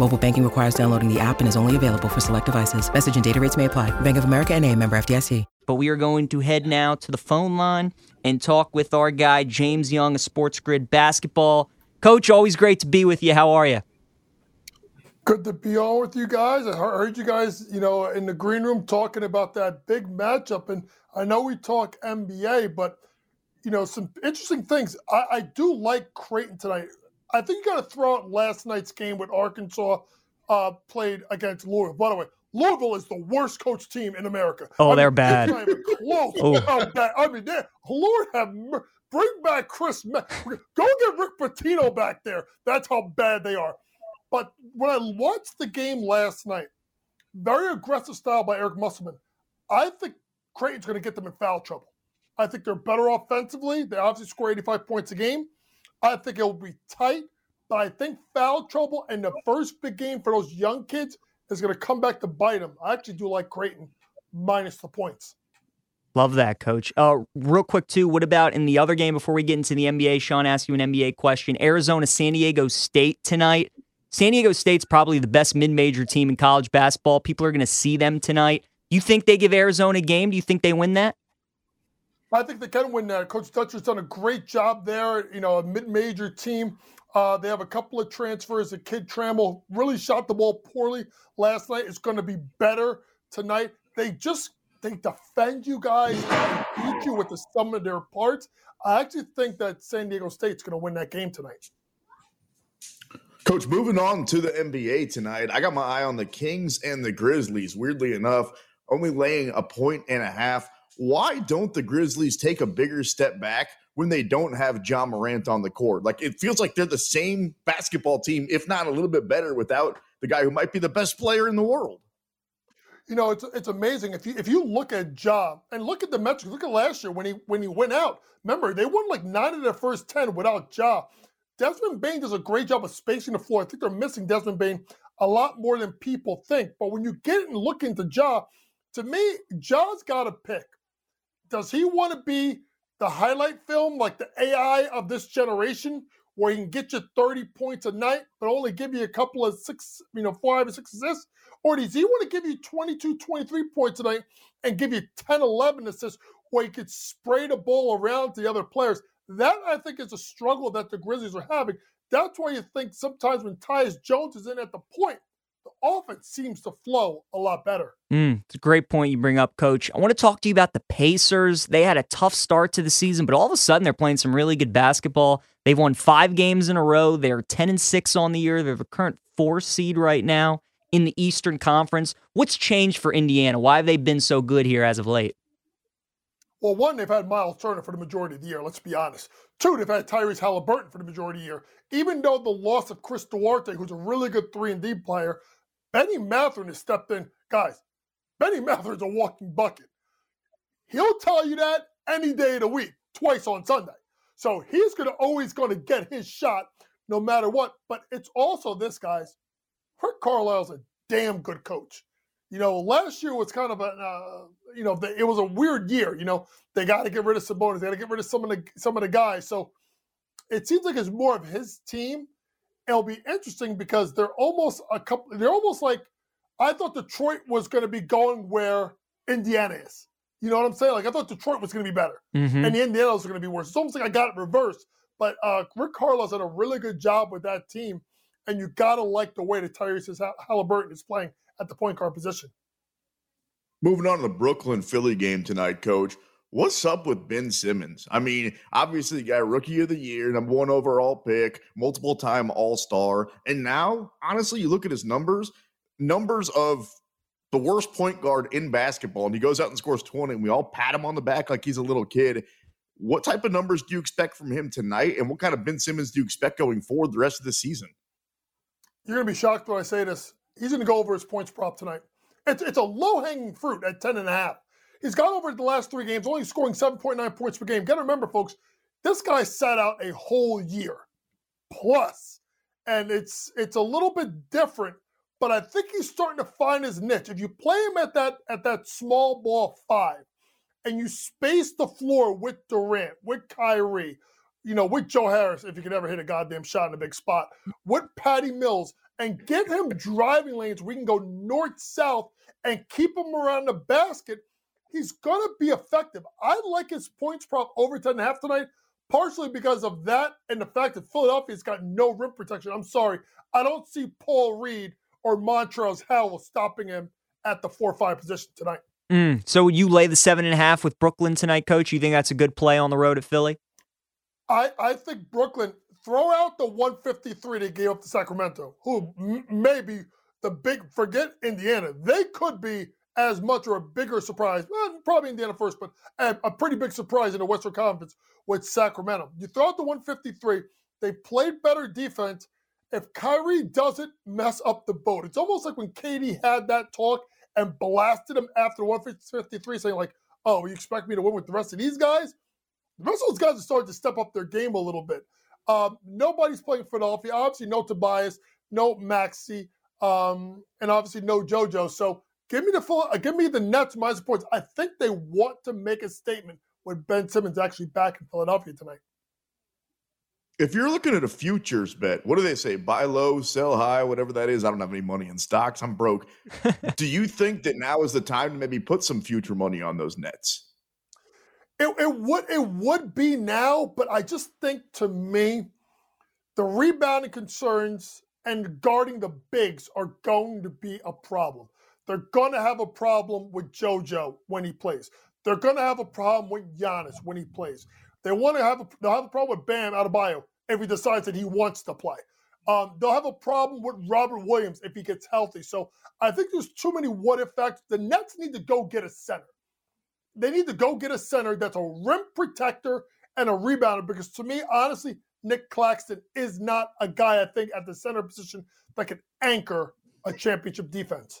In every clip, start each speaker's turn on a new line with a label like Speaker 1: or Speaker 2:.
Speaker 1: Mobile banking requires downloading the app and is only available for select devices. Message and data rates may apply. Bank of America and a member FDIC.
Speaker 2: But we are going to head now to the phone line and talk with our guy, James Young of Sports Grid Basketball. Coach, always great to be with you. How are you?
Speaker 3: Good to be on with you guys. I heard you guys, you know, in the green room talking about that big matchup. And I know we talk NBA, but, you know, some interesting things. I, I do like Creighton tonight. I think you got to throw out last night's game with Arkansas uh, played against Louisville. By the way, Louisville is the worst coach team in America.
Speaker 2: Oh,
Speaker 3: I
Speaker 2: they're
Speaker 3: mean,
Speaker 2: bad.
Speaker 3: It's not even close.
Speaker 2: Oh.
Speaker 3: Bad. I mean, Lord have mer- bring back Chris. Me- Go get Rick Pitino back there. That's how bad they are. But when I watched the game last night, very aggressive style by Eric Musselman. I think Creighton's going to get them in foul trouble. I think they're better offensively. They obviously score 85 points a game. I think it'll be tight, but I think foul trouble and the first big game for those young kids is going to come back to bite them. I actually do like Creighton minus the points.
Speaker 2: Love that, coach. Uh, real quick, too, what about in the other game before we get into the NBA? Sean asked you an NBA question. Arizona, San Diego State tonight. San Diego State's probably the best mid major team in college basketball. People are going to see them tonight. You think they give Arizona a game? Do you think they win that?
Speaker 3: I think they can win that. Coach Dutcher's done a great job there. You know, a mid-major team. Uh, they have a couple of transfers. The kid Trammell really shot the ball poorly last night. It's going to be better tonight. They just they defend you guys and beat you with the sum of their parts. I actually think that San Diego State's going to win that game tonight.
Speaker 4: Coach, moving on to the NBA tonight, I got my eye on the Kings and the Grizzlies. Weirdly enough, only laying a point and a half. Why don't the Grizzlies take a bigger step back when they don't have Ja Morant on the court? Like it feels like they're the same basketball team, if not a little bit better, without the guy who might be the best player in the world.
Speaker 3: You know, it's it's amazing if you if you look at Ja and look at the metrics. Look at last year when he when he went out. Remember, they won like nine of their first ten without Ja. Desmond Bane does a great job of spacing the floor. I think they're missing Desmond Bane a lot more than people think. But when you get and look into Ja, to me, Ja's got to pick. Does he want to be the highlight film, like the AI of this generation, where he can get you 30 points a night, but only give you a couple of six, you know, five or six assists? Or does he want to give you 22, 23 points a night and give you 10, 11 assists where he could spray the ball around to the other players? That I think is a struggle that the Grizzlies are having. That's why you think sometimes when Tyus Jones is in at the point, offense seems to flow a lot better.
Speaker 2: Mm, it's a great point you bring up, Coach. I want to talk to you about the Pacers. They had a tough start to the season, but all of a sudden they're playing some really good basketball. They've won five games in a row. They're 10 and 6 on the year. They're the current four seed right now in the Eastern Conference. What's changed for Indiana? Why have they been so good here as of late?
Speaker 3: Well, one, they've had Miles Turner for the majority of the year, let's be honest. Two, they've had Tyrese Halliburton for the majority of the year. Even though the loss of Chris Duarte, who's a really good 3 and D player, Benny Mathurin has stepped in. Guys, Benny Mathurin's a walking bucket. He'll tell you that any day of the week, twice on Sunday. So he's to always to get his shot no matter what. But it's also this, guys. Rick Carlisle's a damn good coach. You know, last year was kind of a, uh, you know, it was a weird year. You know, they got to get rid of Sabonis. They got to get rid of some of the some of the guys. So it seems like it's more of his team. It'll be interesting because they're almost a couple. They're almost like I thought Detroit was going to be going where Indiana is. You know what I'm saying? Like I thought Detroit was going to be better,
Speaker 2: Mhm.
Speaker 3: and the Indiana's going to be worse. It's almost like I got it reversed. But uh, Rick Carlisle did a really good job with that team, and you got to like the way that Tyrese Halliburton is playing at the point guard position.
Speaker 4: Moving on to the Brooklyn Philly game tonight, coach. What's up with Ben Simmons? I mean, obviously, the guy rookie of the year, number one overall pick, multiple time All Star. And now, honestly, you look at his numbers, numbers of the worst point guard in basketball, and he goes out and scores 20, and we all pat him on the back like he's a little kid. What type of numbers do you expect from him tonight? And what kind of Ben Simmons do you expect going forward the rest of the season?
Speaker 3: You're going to be shocked when I say this. He's going to go over his points prop tonight. It's, it's a low hanging fruit at 10 and a half. He's gone over the last three games, only scoring 7.9 points per game. Got to remember, folks, this guy sat out a whole year plus, and it's it's a little bit different. But I think he's starting to find his niche. If you play him at that at that small ball five, and you space the floor with Durant, with Kyrie, you know, with Joe Harris, if you could ever hit a goddamn shot in a big spot, with Patty Mills, and get him driving lanes we can go north south and keep him around the basket he's going to be effective. I like his points prop over 10 and a half tonight, partially because of that and the fact that Philadelphia's got no rim protection. I'm sorry. I don't see Paul Reed or Montrezl Harrell stopping him at the 4 5 position tonight.
Speaker 2: Mm, so you lay the seven and a half with Brooklyn tonight, coach? You think that's a good play on the road at Philly?
Speaker 3: I, I think Brooklyn, throw out the 153 they gave up to Sacramento, who m- maybe the big, forget Indiana. They could be as much or a bigger surprise, well, probably Indiana first, but a, a, pretty big surprise in the Western Conference with Sacramento. You throw out the 153, they played better defense. If Kyrie doesn't mess up the boat, it's almost like when KD had that talk and blasted him after 153, saying, like, oh, you expect me to win with the rest of these guys? The rest of those guys are starting to step up their game a little bit. Um, nobody's playing Philadelphia. Obviously, no Tobias, no Maxey, um, and obviously no JoJo. So Give me the full. Uh, give me the Nets minus points. I think they want to make a statement with Ben Simmons actually back in Philadelphia tonight.
Speaker 4: If you're looking at a futures bet, what do they say? Buy low, sell high, whatever that is. I don't have any money in stocks. I'm broke. do you think that now is the time to maybe put some future money on those Nets?
Speaker 3: It, it would it would be now, but I just think to me, the rebounding concerns and guarding the bigs are going to be a problem. They're going to have a problem with JoJo when he plays. They're going to have a problem with Giannis when he plays. They want to have a, they'll have a problem with Bam Adebayo if he decides that he wants to play. Um, they'll have a problem with Robert Williams if he gets healthy. So I think there's too many what if factors. The Nets need to go get a center. They need to go get a center that's a rim protector and a rebounder because to me, honestly, Nick Claxton is not a guy I think at the center position that can anchor a championship defense.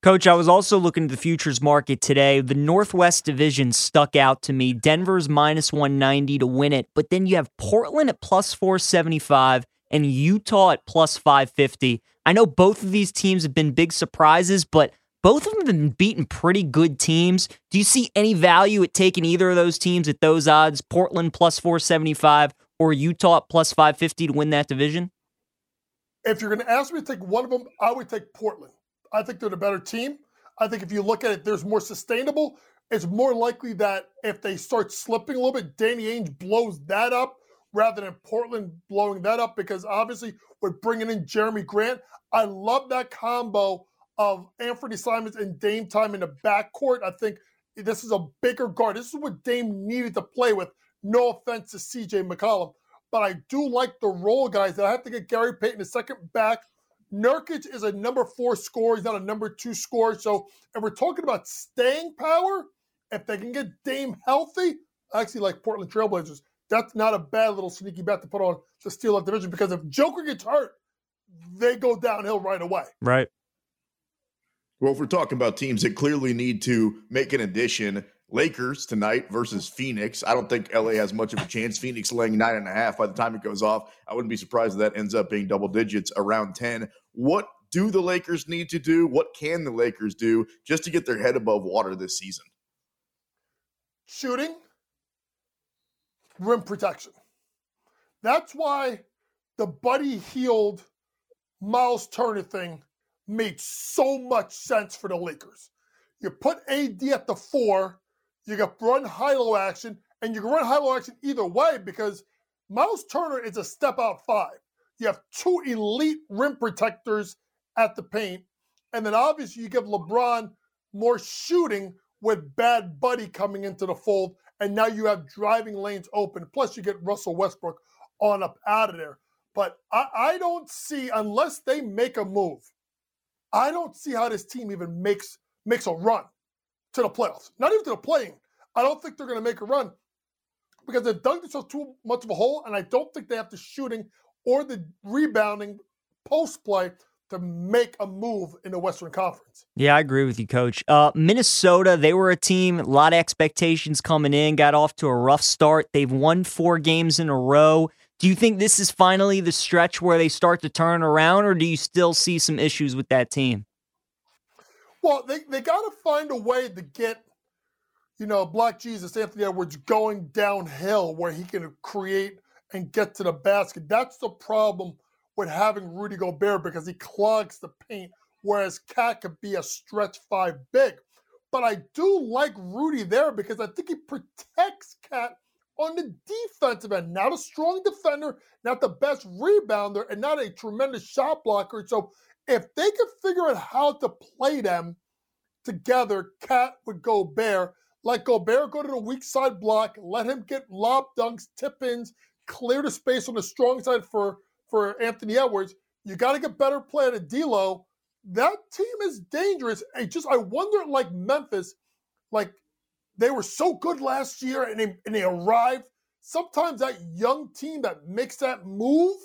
Speaker 2: Coach, I was also looking at the futures market today. The Northwest Division stuck out to me. Denver's minus 190 to win it, but then you have Portland at plus 475 and Utah at plus 550. I know both of these teams have been big surprises, but both of them have been beating pretty good teams. Do you see any value at taking either of those teams at those odds? Portland plus 475 or Utah at plus 550 to win that division?
Speaker 3: If you're going to ask me to take one of them, I would take Portland. I think they're the better team. I think if you look at it, there's more sustainable. It's more likely that if they start slipping a little bit, Danny Ainge blows that up rather than Portland blowing that up because obviously we're bringing in Jerami Grant. I love that combo of Anfernee Simons and Dame time in the backcourt. I think this is a bigger guard. This is what Dame needed to play with. No offense to CJ McCollum, but I do like the role guys. I have to get Gary Payton a second back Nurkic is a number four scorer. He's not a number two scorer. So if we're talking about staying power, if they can get Dame healthy, I actually like Portland Trailblazers. That's not a bad little sneaky bet to put on to steal that division because if Joker gets hurt, they go downhill right away.
Speaker 2: Right.
Speaker 4: Well, if we're talking about teams that clearly need to make an addition, Lakers tonight versus Phoenix. I don't think LA has much of a chance. Phoenix laying nine and a half by the time it goes off. I wouldn't be surprised if that ends up being double digits around 10. What do the Lakers need to do? What can the Lakers do just to get their head above water this season?
Speaker 3: Shooting, rim protection. That's why the Buddy Hield Miles Turner thing made so much sense for the Lakers. You put AD at the four, you got run high low action, and you can run high low action either way because Miles Turner is a step out five. You have two elite rim protectors at the paint, and then obviously you give LeBron more shooting with bad buddy coming into the fold, and now you have driving lanes open. Plus, you get Russell Westbrook on up out of there. But I, I don't see unless they make a move. I don't see how this team even makes makes a run to the playoffs. Not even to the play-in. I don't think they're going to make a run because they've dug themselves too much of a hole, and I don't think they have the shooting or the rebounding post play to make a move in the Western Conference.
Speaker 2: Yeah, I agree with you, Coach. Uh, Minnesota, they were a team, a lot of expectations coming in, got off to a rough start. They've won four games in a row. Do you think this is finally the stretch where they start to turn around, or do you still see some issues with that team?
Speaker 3: Well, they, they got to find a way to get, you know, Black Jesus, Anthony Edwards, going downhill where he can create and get to the basket. That's the problem with having Rudy Gobert because he clogs the paint, whereas KAT could be a stretch five big. But I do like Rudy there because I think he protects KAT on the defensive end. Not a strong defender, not the best rebounder, and not a tremendous shot blocker. So if they could figure out how to play them together, KAT would Gobert. Let Gobert go to the weak side block, let him get lob dunks, tip ins, clear the space on the strong side for, for Anthony Edwards. You got to get better play at D'Lo. That team is dangerous. I just I wonder, like Memphis, like they were so good last year and they, and they arrived. Sometimes that young team that makes that move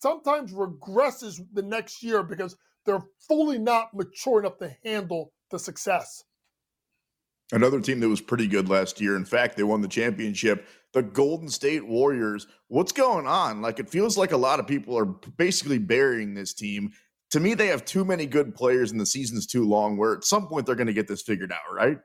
Speaker 3: sometimes regresses the next year because they're fully not mature enough to handle the success.
Speaker 4: Another team that was pretty good last year. In fact, they won the championship. The Golden State Warriors. What's going on? Like, it feels like a lot of people are basically burying this team. To me, they have too many good players and the season's too long where at some point they're going to get this figured out, right?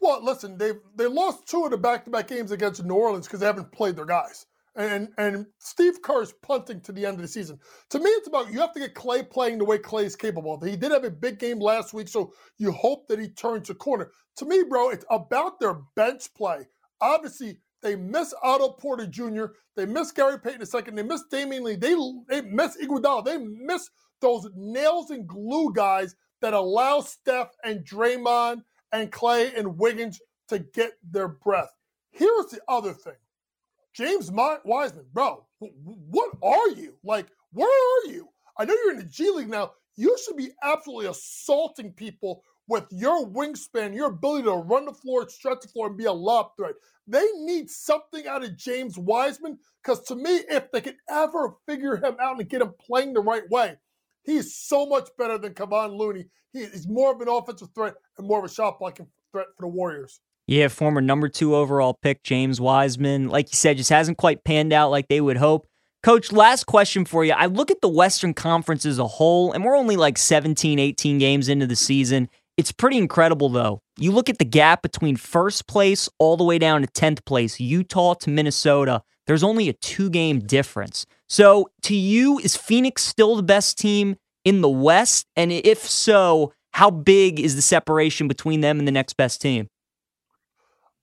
Speaker 3: Well, listen, they they lost two of the back to back games against New Orleans because they haven't played their guys. And and Steve Kerr's punting to the end of the season. To me, it's about you have to get Clay playing the way Clay is capable of. He did have a big game last week, so you hope that he turns a corner. To me, bro, it's about their bench play. Obviously, they miss Otto Porter Jr., they miss Gary Payton II, they miss Damion Lee, they, they miss Iguodala, they miss those nails and glue guys that allow Steph and Draymond and Clay and Wiggins to get their breath. Here's the other thing James Wiseman, bro, what are you? Like, where are you? I know you're in the G League now. You should be absolutely assaulting people with your wingspan, your ability to run the floor, stretch the floor, and be a lob threat. They need something out of James Wiseman because to me, if they could ever figure him out and get him playing the right way, he's so much better than Kevon Looney. He, he's more of an offensive threat and more of a shot blocking threat for the Warriors.
Speaker 2: Yeah, former number two overall pick James Wiseman, like you said, just hasn't quite panned out like they would hope. Coach, last question for you. I look at the Western Conference as a whole, and we're only like 17, 18 games into the season. It's pretty incredible, though. You look at the gap between first place all the way down to 10th place, Utah to Minnesota, there's only a two game difference. So, to you, is Phoenix still the best team in the West? And if so, how big is the separation between them and the next best team?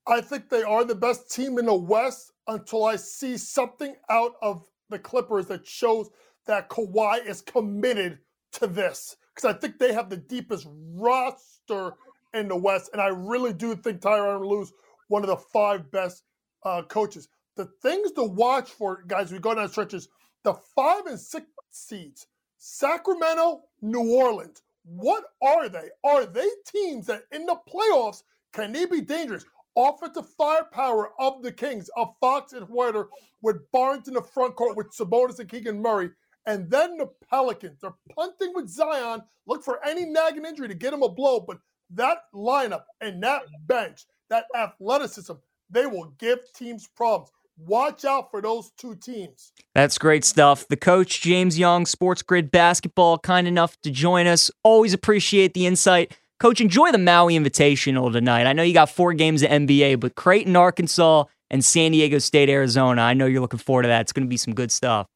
Speaker 3: I think they are the best team in the West until I see something out of the Clippers that shows that Kawhi is committed to this. Because I think they have the deepest roster in the West. And I really do think Tyronn Lue's one of the five best uh, coaches. The things to watch for, guys, we go down stretches, the five and six seeds, Sacramento, New Orleans. What are they? Are they teams that in the playoffs can they be dangerous? Offensive firepower of the Kings, of Fox and Huerter, with Barnes in the front court, with Sabonis and Keegan Murray. And then the Pelicans. They're punting with Zion. Look for any nagging injury to get him a blow. But that lineup and that bench, that athleticism, they will give teams problems. Watch out for those two teams.
Speaker 2: That's great stuff. The coach, James Young, Sports Grid Basketball, kind enough to join us. Always appreciate the insight. Coach, enjoy the Maui Invitational tonight. I know you got four games of NBA, but Creighton, Arkansas, and San Diego State, Arizona. I know you're looking forward to that. It's going to be some good stuff.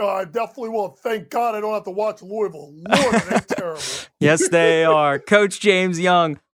Speaker 3: Uh, I definitely will. Thank God I don't have to watch Louisville. Lord, they're terrible.
Speaker 2: yes, they are. Coach James Young,